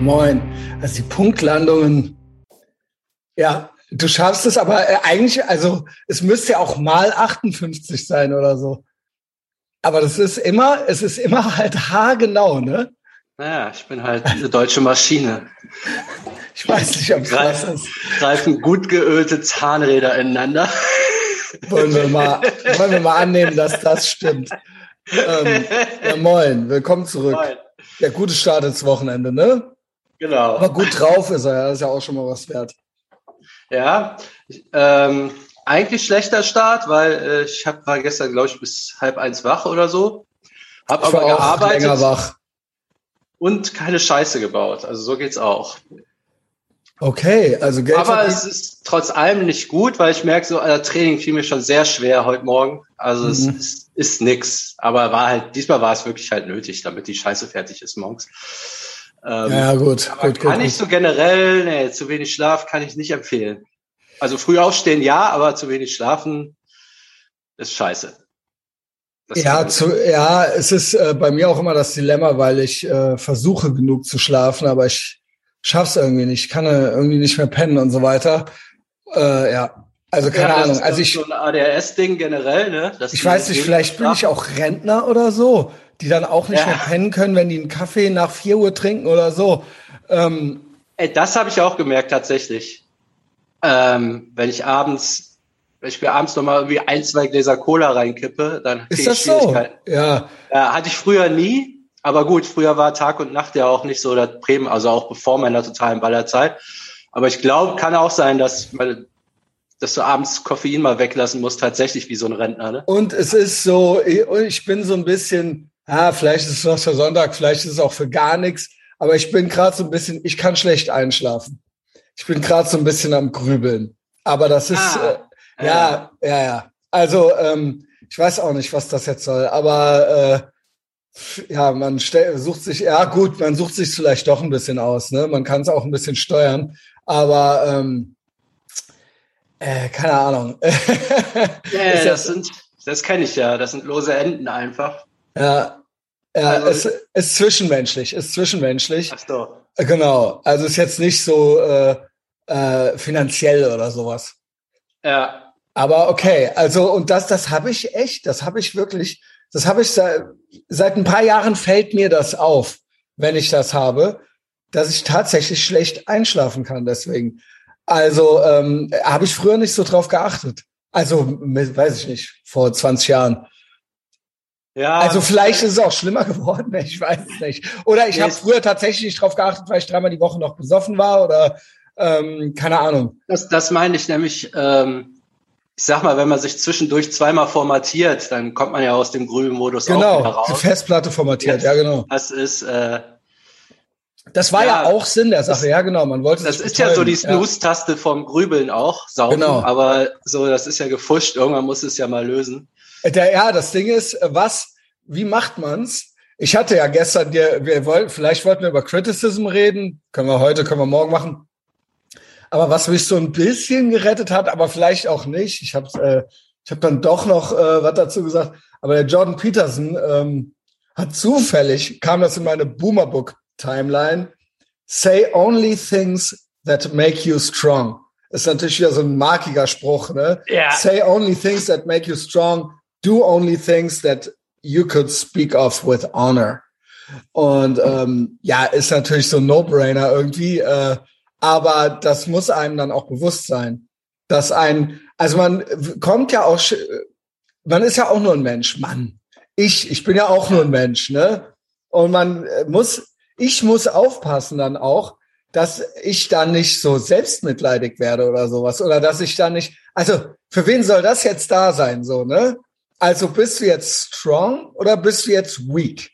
Moin. Also die Punktlandungen, ja, du schaffst es aber äh, eigentlich, also es müsste ja auch mal 58 sein oder so. Aber das ist immer, es ist immer halt haargenau, ne? Naja, ich bin halt eine deutsche Maschine. Ich weiß nicht, ob es Greif, das ist. Greifen gut geölte Zahnräder ineinander. Wollen wir mal, wollen wir mal annehmen, dass das stimmt. Ähm, ja, moin, willkommen zurück. Moin. Der gute Start ins Wochenende, ne? Genau. Aber gut drauf ist er, ja, das ist ja auch schon mal was wert. Ja, ähm, eigentlich schlechter Start, weil äh, ich hab, war gestern, glaube ich, bis halb eins wach oder so. Hab Ich aber gearbeitet länger wach. und keine Scheiße gebaut. Also so geht's auch. Okay, also Geld Aber es ist trotz allem nicht gut, weil ich merke, so äh, Training fiel mir schon sehr schwer heute Morgen. Also es Mhm. ist, ist nix. Aber war halt, diesmal war es wirklich halt nötig, damit die Scheiße fertig ist morgens. Ähm, ja, gut, gut, gut. kann ich gut. so generell, nee, zu wenig Schlaf kann ich nicht empfehlen. Also früh aufstehen ja, aber zu wenig schlafen ist scheiße. Das Ja, zu, ja, es ist äh, bei mir auch immer das Dilemma, weil ich äh, versuche genug zu schlafen, aber ich schaff's irgendwie nicht. Ich kann äh, irgendwie nicht mehr pennen und so weiter. Äh, ja, also keine ja, Ahnung. ist Also ich, so ein ADHS-Ding generell, ne? Dass ich weiß nicht, vielleicht bin ich auch Rentner oder so, die dann auch nicht Ja. mehr pennen können, wenn die einen Kaffee nach vier Uhr trinken oder so. Ähm, Ey, das habe ich auch gemerkt tatsächlich. Ähm, wenn ich abends, wenn ich mir abends noch mal irgendwie ein, zwei Gläser Cola reinkippe, dann ist ich das so? Ja, Ja, hatte ich früher nie, aber gut, früher war Tag und Nacht ja auch nicht so das Bremen, also auch bevor meiner totalen Ballerzeit. Aber ich glaube, kann auch sein, dass, man, dass du abends Koffein mal weglassen musst, tatsächlich wie so ein Rentner, ne? Und es ist so, ich bin so ein bisschen, ah, vielleicht ist es was für Sonntag, vielleicht ist es auch für gar nichts, aber ich bin gerade so ein bisschen, ich kann schlecht einschlafen. Ich bin gerade so ein bisschen am Grübeln. Aber das ist, Ah, äh, ja, ja, ja. Also, ähm, ich weiß auch nicht, was das jetzt soll, aber äh, ja, man sucht sich, ja gut, man sucht sich vielleicht doch ein bisschen aus, ne? Man kann es auch ein bisschen steuern, aber ähm, äh, keine Ahnung. Ja, Ist das sind, das kenne ich ja, das sind lose Enden einfach. Ja, ja Also- es ist zwischenmenschlich, ist zwischenmenschlich. Ach so. Äh, Genau, also ist jetzt nicht so äh, äh, finanziell oder sowas. Ja, Aber okay, also und das, das habe ich echt, das habe ich wirklich, das habe ich seit, seit ein paar Jahren fällt mir das auf, wenn ich das habe, dass ich tatsächlich schlecht einschlafen kann. Deswegen, also ähm, habe ich früher nicht so drauf geachtet. Also weiß ich nicht, vor 20 Jahren. Ja. Also vielleicht ist es auch schlimmer geworden, ich weiß es nicht. Oder ich habe früher tatsächlich nicht drauf geachtet, weil ich dreimal die Woche noch besoffen war oder ähm, keine Ahnung. Das, das meine ich nämlich, ähm, ich sag mal, wenn man sich zwischendurch zweimal formatiert, dann kommt man ja aus dem grünen Modus auch wieder Genau, die raus. Festplatte formatiert, Jetzt- ja genau. Das ist, äh, Das war ja, Ja, auch Sinn der Sache, das- ja genau. Man wollte das ist ja so die Snooze-Taste vom Grübeln auch, saufen, Genau. aber so, das ist ja gefuscht, irgendwann muss es ja mal lösen. Ja. Der, ja, das Ding ist, äh, was, wie macht man's? Ich hatte ja gestern dir, wir wollten, vielleicht wollten wir über Criticism reden, können wir heute, können wir morgen machen. Aber was mich so ein bisschen gerettet hat, aber vielleicht auch nicht, ich habe äh, ich hab dann doch noch äh, was dazu gesagt, aber der Jordan Peterson ähm, hat zufällig, kam das in meine Boomerbook-Timeline, say only things that make you strong. Ist natürlich wieder so ein markiger Spruch, ne? Ja. Say only things that make you strong, do only things that you could speak of with honor. Und ähm, ja, ist natürlich so ein No-Brainer irgendwie, äh, aber das muss einem dann auch bewusst sein, dass ein, also man kommt ja auch, man ist ja auch nur ein Mensch, Mann. Ich, ich bin ja auch nur ein Mensch, ne? Und man äh, muss, ich muss aufpassen dann auch, dass ich dann nicht so selbstmitleidig werde oder sowas oder dass ich dann nicht, also für wen soll das jetzt da sein, so, ne? Also bist du jetzt strong oder bist du jetzt weak?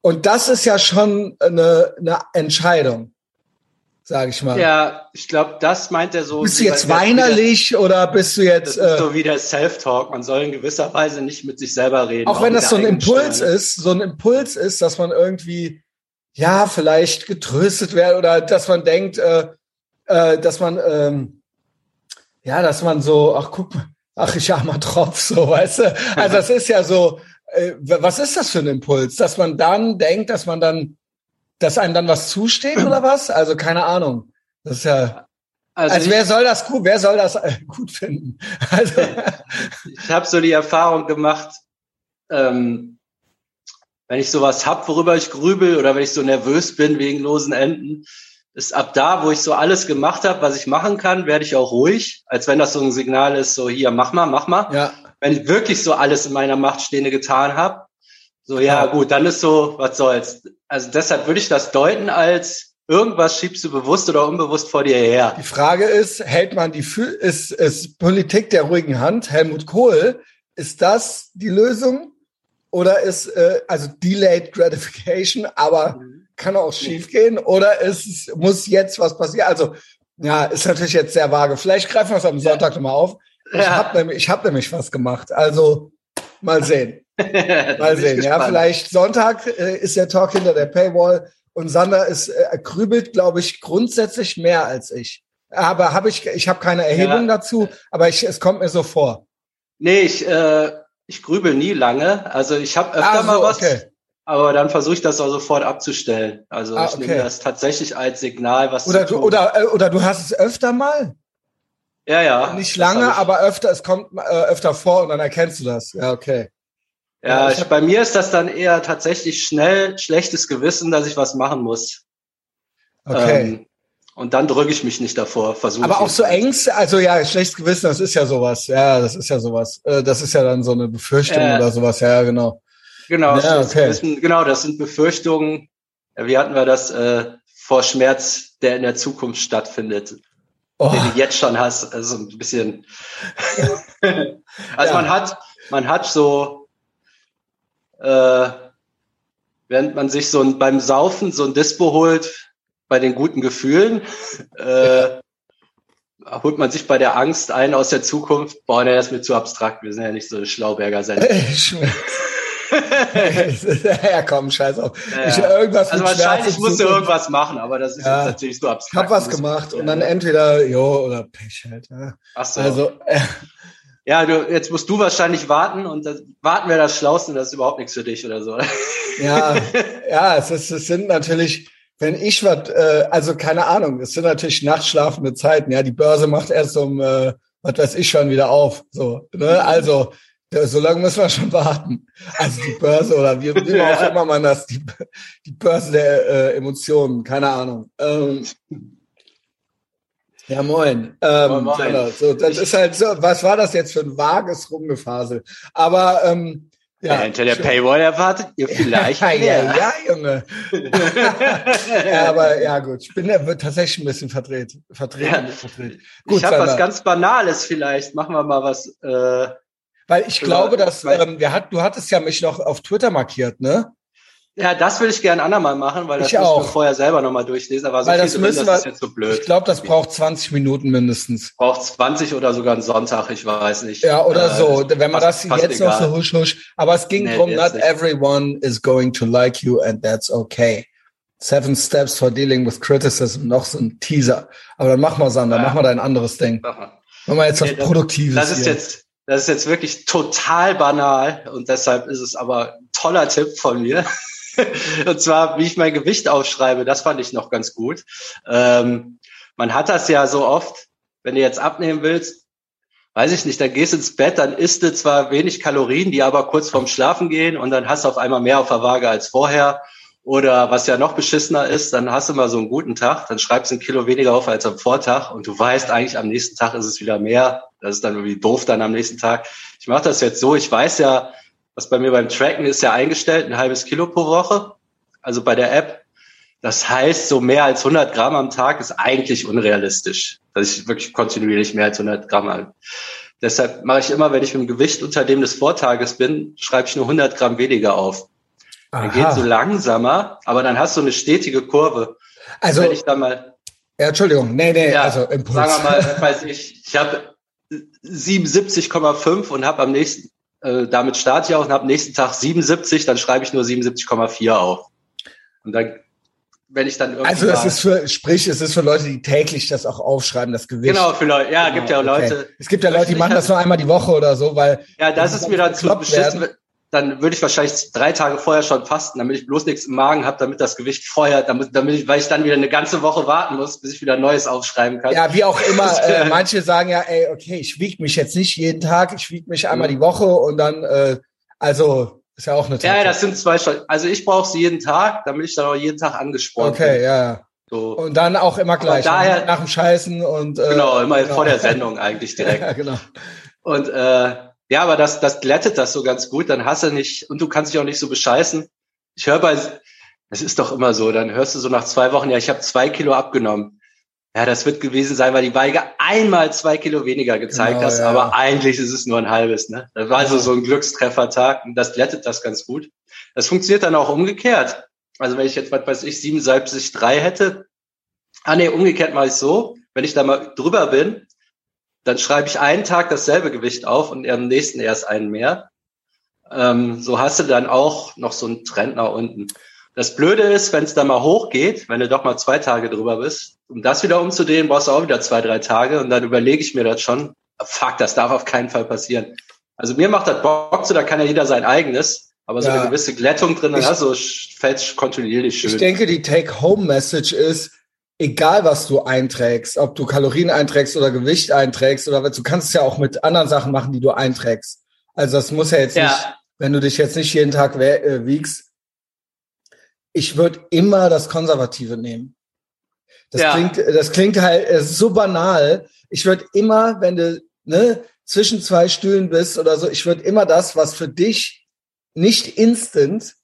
Und das ist ja schon eine, eine Entscheidung, sage ich mal. Ja, ich glaube, das meint er so. Bist du jetzt weinerlich oder bist du Das jetzt, ist äh, so wie der Self-Talk. Man soll in gewisser Weise nicht mit sich selber reden. auch wenn das so ein Impuls ist, so ein Impuls ist, dass man irgendwie, ja, vielleicht getröstet wird oder dass man denkt, äh, äh, dass man, ähm, ja, dass man so, ach guck mal, ach ich armer Tropf, so, weißt du? Also das ist ja so, äh, was ist das für ein Impuls, dass man dann denkt, dass man dann dass einem dann was zusteht oder was? Also keine Ahnung. Das ist ja. Also, also wer soll das gut, wer soll das äh, gut finden? Also ich habe so die Erfahrung gemacht, ähm, wenn ich sowas hab, worüber ich grübel oder wenn ich so nervös bin wegen losen Enden, ist ab da, wo ich so alles gemacht habe, was ich machen kann, werde ich auch ruhig, als wenn das so ein Signal ist, so hier, mach mal, mach mal. Ja. Wenn ich wirklich so alles in meiner Macht Stehende getan habe, so ja, ja gut, dann ist so, was soll's. Also deshalb würde ich das deuten als irgendwas schiebst du bewusst oder unbewusst vor dir her. Die Frage ist, hält man die ist, ist Politik der ruhigen Hand, Helmut Kohl, ist das die Lösung? Oder ist äh, also Delayed Gratification, aber mhm kann auch schief gehen oder es muss jetzt was passieren. Also ja, ist natürlich jetzt sehr vage. Vielleicht greifen wir es am Sonntag nochmal auf. Ich ja. habe nämlich, ich hab nämlich was gemacht. Also mal sehen. mal sehen. Ja, vielleicht Sonntag äh, ist der Talk hinter der Paywall und Sander ist äh, grübelt, glaube ich, grundsätzlich mehr als ich. Aber habe ich, ich habe keine Erhebung ja. dazu, aber ich, es kommt mir so vor. Nee, ich, äh, ich grübel nie lange. Also ich habe öfter ah, so, mal was. Okay. Aber dann versuche ich das auch sofort abzustellen. Also ah, ich okay. nehme das tatsächlich als Signal, was oder du, oder äh, oder du hast es öfter mal. Ja, ja. Nicht lange, aber öfter. Es kommt äh, öfter vor und dann erkennst du das. Ja, okay. Ja, ich, bei mir ist das dann eher tatsächlich schnell schlechtes Gewissen, dass ich was machen muss. Okay. Ähm, und dann drücke ich mich nicht davor, versuche. Aber auch so Ängste, also ja, schlechtes Gewissen, das ist ja sowas. Ja, das ist ja sowas. Äh, das ist ja dann so eine Befürchtung äh, oder sowas. Ja, genau. Genau, ja, okay. wissen, genau, das sind Befürchtungen. Wie hatten wir das äh, vor Schmerz, der in der Zukunft stattfindet, oh. den du jetzt schon hast. Also ein bisschen. also ja. man hat, man hat so, äh, während man sich so ein, beim Saufen so ein Dispo holt, bei den guten Gefühlen, äh, holt man sich bei der Angst ein aus der Zukunft. Boah, das ist mir zu abstrakt. Wir sind ja nicht so Schlauberger sein. ja, komm, scheiß auf. Ja, ich, irgendwas also wahrscheinlich musst du irgendwas machen, aber das ist ja, jetzt natürlich so abstrakt. Ich hab was gemacht und dann entweder jo oder Pech halt. Ja. Ach so. Also, äh, ja, du, jetzt musst du wahrscheinlich warten und das, warten wäre das Schlauste, das ist überhaupt nichts für dich oder so. ja, ja, es, ist, es sind natürlich, wenn ich was, äh, also keine Ahnung, es sind natürlich nachtschlafende Zeiten. Ja, die Börse macht erst um, äh, was weiß ich schon wieder auf. So, ne? Also ja, so lange müssen wir schon warten. Also die Börse oder wie, wie auch immer man das, die, die Börse der äh, Emotionen, keine Ahnung. Ähm, ja, moin. Ähm, moin. So, das ist halt so, was war das jetzt für ein vages Rumgefasel? Aber ähm, ja, ja, hinter der Paywall erwartet ihr vielleicht. ja, ja, ja, Junge. ja, aber ja, gut. Ich bin ja tatsächlich ein bisschen verdreht. verdreht, ja. verdreht. Gut, ich habe was ganz Banales vielleicht. Machen wir mal was. Äh, weil ich glaube, dass ähm, wir hat, du hattest ja mich noch auf Twitter markiert, ne? Ja, das würde ich gerne andermal machen, weil das ich auch. vorher selber nochmal durchlesen. Aber so weil das, müssen drin, das wir, ist jetzt so blöd. Ich glaube, das braucht 20 Minuten mindestens. Braucht 20 oder sogar einen Sonntag, ich weiß nicht. Ja, oder äh, so. Wenn man das jetzt egal. noch so husch husch. Aber es ging nee, drum, not nicht. everyone is going to like you and that's okay. Seven Steps for Dealing with Criticism, noch so ein Teaser. Aber dann mach mal, Sander, ja. mach mal dein anderes Ding. Mach mal. Mach mal jetzt was nee, Produktives. Das ist hier. jetzt, das ist jetzt wirklich total banal und deshalb ist es aber ein toller Tipp von mir. und zwar, wie ich mein Gewicht aufschreibe, das fand ich noch ganz gut. Ähm, man hat das ja so oft, wenn du jetzt abnehmen willst, weiß ich nicht, dann gehst ins Bett, dann isst du zwar wenig Kalorien, die aber kurz vorm Schlafen gehen und dann hast du auf einmal mehr auf der Waage als vorher. Oder was ja noch beschissener ist, dann hast du mal so einen guten Tag, dann schreibst du ein Kilo weniger auf als am Vortag und du weißt eigentlich, am nächsten Tag ist es wieder mehr das ist dann irgendwie doof dann am nächsten Tag. Ich mache das jetzt so, ich weiß ja, was bei mir beim Tracken ist ja eingestellt, ein halbes Kilo pro Woche, also bei der App. Das heißt, so mehr als 100 Gramm am Tag ist eigentlich unrealistisch, dass ich wirklich kontinuierlich mehr als 100 Gramm habe. Deshalb mache ich immer, wenn ich mit dem Gewicht unter dem des Vortages bin, schreibe ich nur 100 Gramm weniger auf. Aha. Dann geht so langsamer, aber dann hast du eine stetige Kurve. Also, wenn ich dann mal ja, Entschuldigung, nee, nee, ja, also Impuls. Sagen wir mal, weiß ich, ich habe 77,5 und habe am nächsten, äh, damit starte ich auch und habe nächsten Tag 77, dann schreibe ich nur 77,4 auf. Und dann, wenn ich dann irgendwie. Also es ist für, sprich, es ist für Leute, die täglich das auch aufschreiben, das Gewicht. Genau, für Leute, ja, gibt ja auch okay. Leute. Es gibt ja Leute, die machen das nur einmal die Woche oder so, weil. Ja, das ist mir dann zu beschissen. Dann würde ich wahrscheinlich drei Tage vorher schon fasten, damit ich bloß nichts im Magen habe, damit das Gewicht vorher, damit, damit ich, weil ich dann wieder eine ganze Woche warten muss, bis ich wieder Neues aufschreiben kann. Ja, wie auch immer. äh, manche sagen ja, ey, okay, ich wiege mich jetzt nicht jeden Tag, ich wiege mich einmal mhm. die Woche und dann, äh, also ist ja auch eine Taktik. Ja, das sind zwei Stunden. Also ich brauche sie jeden Tag, damit ich dann auch jeden Tag angesprochen Okay, bin. ja. So. Und dann auch immer gleich daher, nach dem Scheißen und äh, genau immer genau. vor der Sendung eigentlich direkt. ja, genau. Und äh, ja, aber das, das glättet das so ganz gut. Dann hast du nicht, und du kannst dich auch nicht so bescheißen. Ich höre bei, das ist doch immer so, dann hörst du so nach zwei Wochen, ja, ich habe zwei Kilo abgenommen. Ja, das wird gewesen sein, weil die Weige einmal zwei Kilo weniger gezeigt genau, hast, ja. aber eigentlich ist es nur ein halbes. Ne? Das war also so ein Glückstreffertag und das glättet das ganz gut. Das funktioniert dann auch umgekehrt. Also wenn ich jetzt, was weiß ich, 77,3 hätte, ah nee, umgekehrt mache ich so, wenn ich da mal drüber bin, dann schreibe ich einen Tag dasselbe Gewicht auf und am nächsten erst einen mehr. Ähm, so hast du dann auch noch so einen Trend nach unten. Das Blöde ist, wenn es dann mal hochgeht, wenn du doch mal zwei Tage drüber bist, um das wieder umzudrehen, brauchst du auch wieder zwei, drei Tage und dann überlege ich mir das schon, fuck, das darf auf keinen Fall passieren. Also mir macht das Bock, so da kann ja jeder sein eigenes, aber so ja. eine gewisse Glättung drin, hast du fällt kontinuierlich schön. Ich denke, die Take-Home-Message ist, egal was du einträgst, ob du Kalorien einträgst oder Gewicht einträgst oder du kannst es ja auch mit anderen Sachen machen, die du einträgst. Also das muss ja jetzt ja. nicht, wenn du dich jetzt nicht jeden Tag äh, wiegst. Ich würde immer das Konservative nehmen. Das ja. klingt, das klingt halt so banal. Ich würde immer, wenn du ne, zwischen zwei Stühlen bist oder so, ich würde immer das, was für dich nicht instant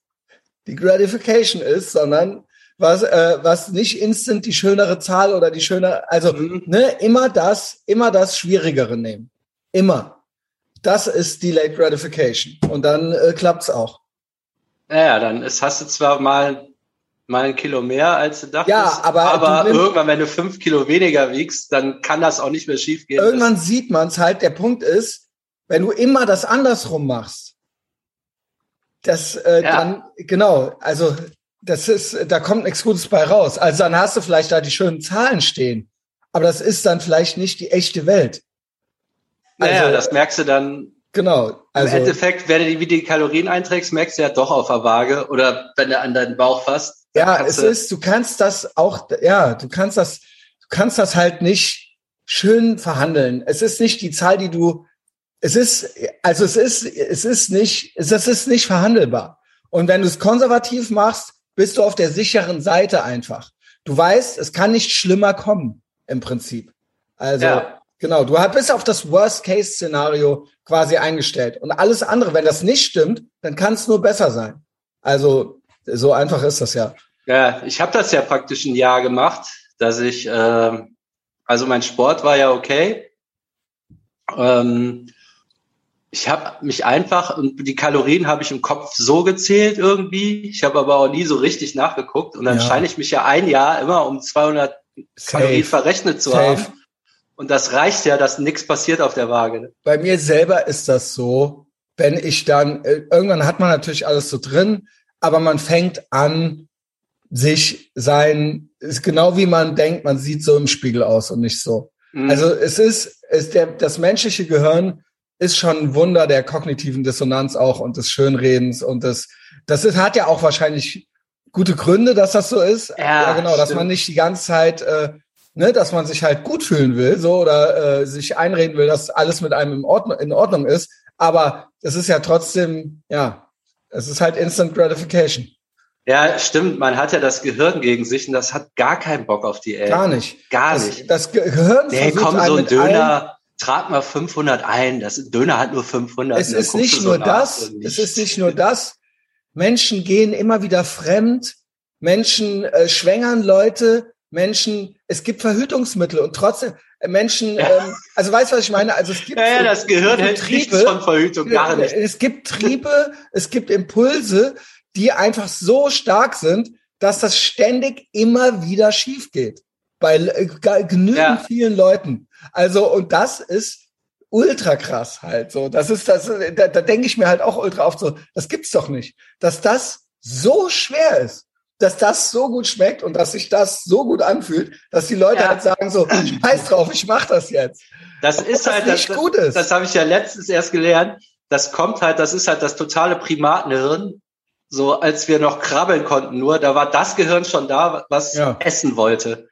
die Gratification ist, sondern was, äh, was nicht instant die schönere Zahl oder die schöne, also mhm. ne, immer das, immer das Schwierigere nehmen. Immer. Das ist Delayed Gratification. Und dann äh, klappt's auch. Ja, dann ist, hast du zwar mal mal ein Kilo mehr, als du dachtest. Ja, aber, aber irgendwann, wenn du fünf Kilo weniger wiegst, dann kann das auch nicht mehr schief gehen. Irgendwann sieht man's halt. Der Punkt ist, wenn du immer das andersrum machst, das äh, ja. dann genau. Also das ist, da kommt nichts Gutes bei raus. Also dann hast du vielleicht da die schönen Zahlen stehen, aber das ist dann vielleicht nicht die echte Welt. Also, naja, das merkst du dann. Genau. Also, Im Endeffekt, wenn du die, wie die Kalorien einträgst, merkst du ja doch auf der Waage oder wenn du an deinen Bauch fasst. Ja, es du ist, du kannst das auch, ja, du kannst das, du kannst das halt nicht schön verhandeln. Es ist nicht die Zahl, die du, es ist, also es ist, es ist nicht, es ist nicht verhandelbar. Und wenn du es konservativ machst, bist du auf der sicheren Seite einfach. Du weißt, es kann nicht schlimmer kommen, im Prinzip. Also, ja. genau, du bist auf das Worst-Case-Szenario quasi eingestellt. Und alles andere, wenn das nicht stimmt, dann kann es nur besser sein. Also, so einfach ist das ja. Ja, ich habe das ja praktisch ein Jahr gemacht, dass ich, äh, also mein Sport war ja okay. Ähm, ich habe mich einfach und die Kalorien habe ich im Kopf so gezählt irgendwie. Ich habe aber auch nie so richtig nachgeguckt und dann ja. scheine ich mich ja ein Jahr immer um 200 Safe. Kalorien verrechnet zu Safe. haben. Und das reicht ja, dass nichts passiert auf der Waage. Bei mir selber ist das so, wenn ich dann äh, irgendwann hat man natürlich alles so drin, aber man fängt an sich sein ist genau wie man denkt, man sieht so im Spiegel aus und nicht so. Mhm. Also es ist, ist der das menschliche Gehirn ist schon ein Wunder der kognitiven Dissonanz auch und des Schönredens und das, das ist, hat ja auch wahrscheinlich gute Gründe, dass das so ist. Ja, ja genau, stimmt. dass man nicht die ganze Zeit, äh, ne, dass man sich halt gut fühlen will, so oder äh, sich einreden will, dass alles mit einem in Ordnung, in Ordnung ist. Aber es ist ja trotzdem, ja, es ist halt Instant Gratification. Ja, stimmt. Man hat ja das Gehirn gegen sich und das hat gar keinen Bock auf die Eltern. Gar nicht. Gar das, nicht. Das Gehirn Nee, komm, so ein Döner, trag mal 500 ein. Das Döner hat nur 500. Es ist nicht nur das. Es ist nicht nur das. Menschen gehen immer wieder fremd. Menschen äh, schwängern Leute. Menschen, es gibt Verhütungsmittel und trotzdem äh, Menschen, ja. ähm, also weißt du, was ich meine? Also es gibt ja, ja, das Gehirn hält Triebe, von Verhütung gar nicht. Es gibt Triebe, es gibt Impulse, die einfach so stark sind, dass das ständig immer wieder schief geht. Bei äh, genügend ja. vielen Leuten. Also, und das ist ultra krass halt so. Das ist das, da, da denke ich mir halt auch ultra oft so, das gibt's doch nicht. Dass das so schwer ist, dass das so gut schmeckt und dass sich das so gut anfühlt, dass die Leute ja. halt sagen so, scheiß drauf, ich mach das jetzt. Das ist das halt, nicht das, gut ist. das, das habe ich ja letztens erst gelernt. das kommt halt, das ist halt das totale Primatenhirn. So, als wir noch krabbeln konnten, nur, da war das Gehirn schon da, was ja. essen wollte.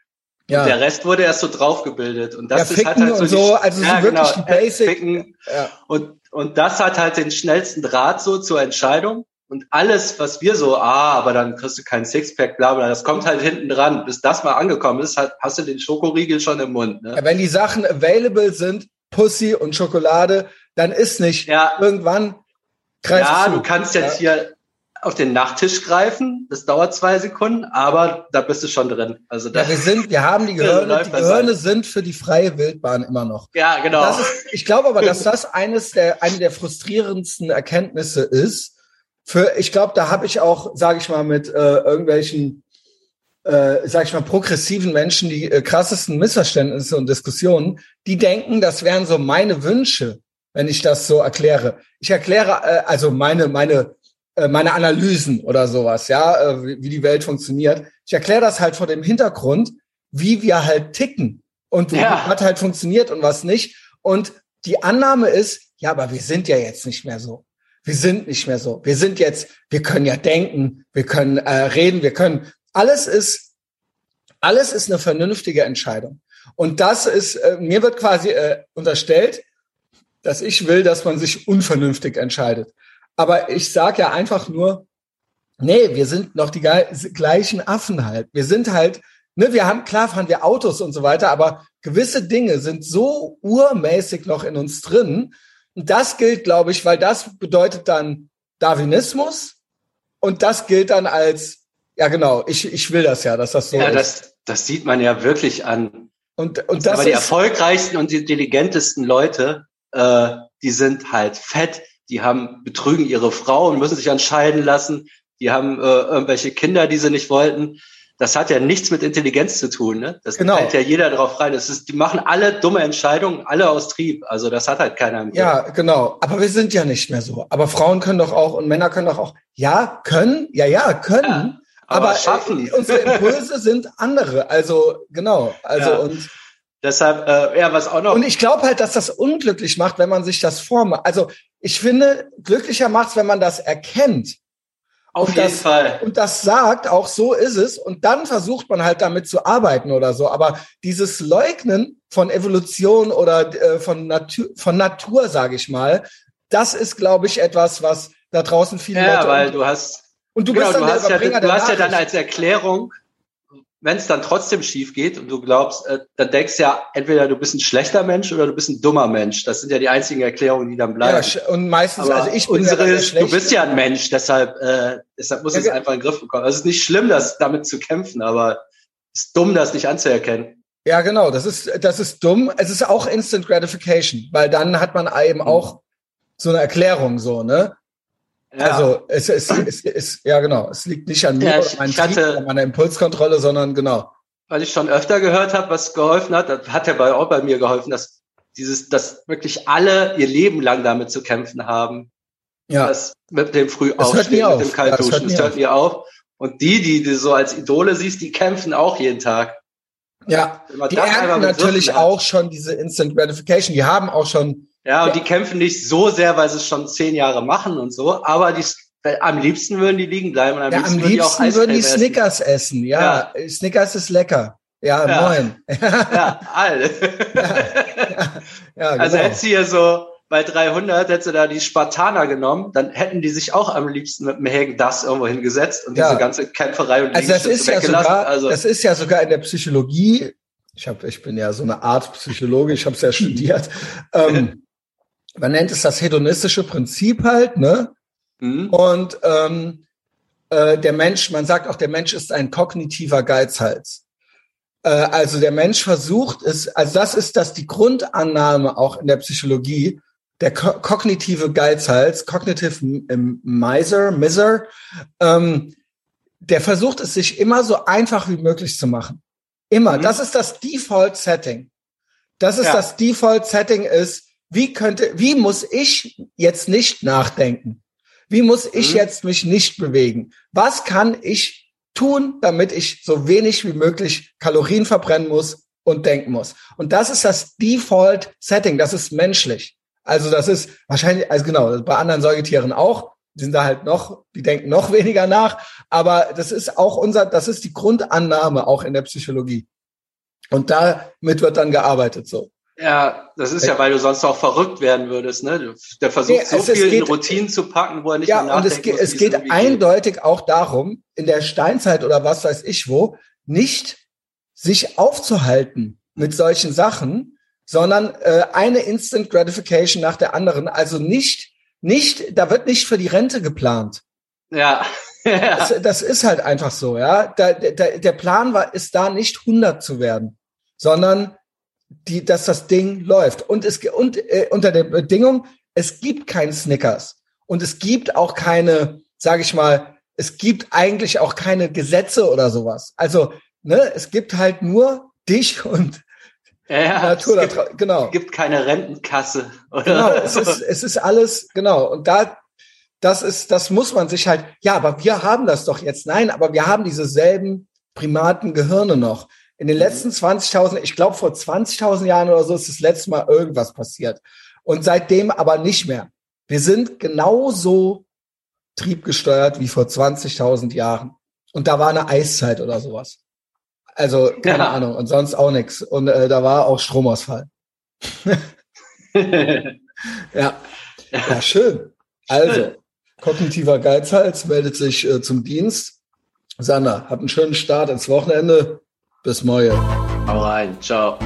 Ja. Und der Rest wurde erst so draufgebildet. Und das ja, ist halt, halt so, so, also ja, so wirklich genau, die Basic. Ja. Und, und das hat halt den schnellsten Draht so zur Entscheidung. Und alles, was wir so, ah, aber dann kriegst du keinen Sixpack, bla bla, das kommt halt hinten dran. Bis das mal angekommen ist, halt, hast du den Schokoriegel schon im Mund. Ne? Ja, wenn die Sachen available sind, Pussy und Schokolade, dann ist nicht ja. irgendwann Ja, du kannst jetzt hier auf den Nachttisch greifen. Das dauert zwei Sekunden, aber da bist du schon drin. Also da, ja, wir sind, wir haben die Gehirne, die Gehirne sind für die freie Wildbahn immer noch. Ja, genau. Ist, ich glaube aber, dass das eines der, eine der frustrierendsten Erkenntnisse ist. Für, ich glaube, da habe ich auch, sage ich mal, mit äh, irgendwelchen, äh, sage ich mal, progressiven Menschen die äh, krassesten Missverständnisse und Diskussionen. Die denken, das wären so meine Wünsche, wenn ich das so erkläre. Ich erkläre äh, also meine meine meine Analysen oder sowas, ja, äh, wie die Welt funktioniert. Ich erkläre das halt vor dem Hintergrund, wie wir halt ticken und ja. was halt funktioniert und was nicht. Und die Annahme ist, ja, aber wir sind ja jetzt nicht mehr so. Wir sind nicht mehr so. Wir sind jetzt, wir können ja denken, wir können äh, reden, wir können. Alles ist, alles ist eine vernünftige Entscheidung. Und das ist, äh, mir wird quasi äh, unterstellt, dass ich will, dass man sich unvernünftig entscheidet. Aber ich sage ja einfach nur, nee, wir sind noch die gleichen Affen halt. Wir sind halt, ne, wir haben, klar fahren wir Autos und so weiter, aber gewisse Dinge sind so urmäßig noch in uns drin. Und das gilt, glaube ich, weil das bedeutet dann Darwinismus und das gilt dann als, ja genau, ich, ich will das ja, dass das so ja, ist. Das, das sieht man ja wirklich an. Und, und das aber die erfolgreichsten und die intelligentesten Leute, äh, die sind halt fett die haben betrügen ihre Frau und müssen sich entscheiden lassen, die haben äh, irgendwelche Kinder, die sie nicht wollten. Das hat ja nichts mit Intelligenz zu tun, ne? Das genau. fällt ja jeder drauf rein. Das ist, die machen alle dumme Entscheidungen, alle aus Trieb. Also das hat halt keiner im Ja, genau. Aber wir sind ja nicht mehr so. Aber Frauen können doch auch und Männer können doch auch. Ja, können. Ja, ja, können. Ja, aber, aber schaffen. Äh, unsere Impulse sind andere. Also genau. Also ja. und Deshalb, äh, ja, was auch noch. Und ich glaube halt, dass das unglücklich macht, wenn man sich das vormacht. Also ich finde, glücklicher macht's, wenn man das erkennt. Auf und jeden das, Fall. Und das sagt, auch so ist es. Und dann versucht man halt damit zu arbeiten oder so. Aber dieses Leugnen von Evolution oder äh, von, Natur, von Natur, sage ich mal, das ist, glaube ich, etwas, was da draußen viele ja, Leute. Ja, weil du hast. Und du genau, bist dann du hast, ja, du hast ja dann als Erklärung wenn es dann trotzdem schief geht und du glaubst, äh, dann denkst du ja, entweder du bist ein schlechter Mensch oder du bist ein dummer Mensch. Das sind ja die einzigen Erklärungen, die dann bleiben. Ja, und meistens, Aber also ich bin unsere, ja du bist ja ein Mensch, deshalb, äh, deshalb muss ja, es einfach in den Griff bekommen. Also es ist nicht schlimm, das damit zu kämpfen, aber es ist dumm, das nicht anzuerkennen. Ja, genau, das ist, das ist dumm. Es ist auch Instant Gratification, weil dann hat man eben mhm. auch so eine Erklärung, so, ne? Ja. Also es, es, es, es, ja genau, es liegt nicht an mir ja, ich, oder meinem Trieb oder meiner Impulskontrolle, sondern genau. Weil ich schon öfter gehört habe, was geholfen hat, das hat ja bei, auch bei mir geholfen, dass dieses, dass wirklich alle ihr Leben lang damit zu kämpfen haben. Ja. Das mit dem Frühaufstehen, mit dem Kaltduschen, das hört mir auf. Und die, die du so als Idole siehst, die kämpfen auch jeden Tag. Ja, die ernten natürlich auch schon diese Instant Gratification. Die haben auch schon ja, und die kämpfen nicht so sehr, weil sie es schon zehn Jahre machen und so, aber die, am liebsten würden die liegen bleiben und am ja, liebsten, am liebsten würden, würden die Snickers essen. essen. Ja, ja, Snickers ist lecker. Ja, ja. moin. ja, all. ja, ja, genau. Also hättest du hier so bei 300 hättest du da die Spartaner genommen, dann hätten die sich auch am liebsten mit dem Hagen das irgendwo hingesetzt und diese ganze Kämpferei und also das ist ja sogar, also das ist ja sogar in der Psychologie. Ich habe, ich bin ja so eine Art Psychologe, ich habe es ja studiert. ähm, man nennt es das hedonistische Prinzip halt, ne? Mhm. Und ähm, äh, der Mensch, man sagt auch, der Mensch ist ein kognitiver Geizhals. Äh, also der Mensch versucht es, also das ist das die Grundannahme auch in der Psychologie, der ko kognitive Geizhals, cognitive miser, miser, ähm, der versucht es sich immer so einfach wie möglich zu machen. Immer. Mhm. Das ist das Default Setting. Das ist ja. das Default Setting ist, wie könnte, wie muss ich jetzt nicht nachdenken? Wie muss ich mhm. jetzt mich nicht bewegen? Was kann ich tun, damit ich so wenig wie möglich Kalorien verbrennen muss und denken muss? Und das ist das Default Setting. Das ist menschlich. Also das ist wahrscheinlich, also genau, bei anderen Säugetieren auch, die sind da halt noch, die denken noch weniger nach, aber das ist auch unser, das ist die Grundannahme auch in der Psychologie. Und damit wird dann gearbeitet so. Ja, das ist ja, weil du sonst auch verrückt werden würdest, ne? Der versucht nee, so viel geht, in Routinen zu packen, wo er nicht ja, mehr nachdenkt. Ja, und es, muss, es geht eindeutig geht. auch darum, in der Steinzeit oder was weiß ich wo, nicht sich aufzuhalten mit solchen Sachen, sondern äh, eine Instant Gratification nach der anderen. Also nicht, nicht, da wird nicht für die Rente geplant. Ja. das, das, ist halt einfach so, ja. Da, da, der Plan war, ist da nicht 100 zu werden, sondern die, dass das Ding läuft. Und es und äh, unter der Bedingung, es gibt kein Snickers und es gibt auch keine, sage ich mal, es gibt eigentlich auch keine Gesetze oder sowas. Also ne, es gibt halt nur dich und ja, Natur. Es gibt, genau. Es gibt keine Rentenkasse. Oder? Genau, es ist, es ist alles, genau. Und da, das ist, das muss man sich halt, ja, aber wir haben das doch jetzt. Nein, aber wir haben diese selben primaten Gehirne noch. In den letzten 20.000, ich glaube vor 20.000 Jahren oder so ist das letzte Mal irgendwas passiert. Und seitdem aber nicht mehr. Wir sind genauso triebgesteuert wie vor 20.000 Jahren. Und da war eine Eiszeit oder sowas. Also keine ja. Ahnung und sonst auch nichts. Und äh, da war auch Stromausfall. ja. ja, schön. Also, kognitiver Geizhals meldet sich äh, zum Dienst. Sander, hab einen schönen Start ins Wochenende. Bis morgen. Hau rein. Ciao.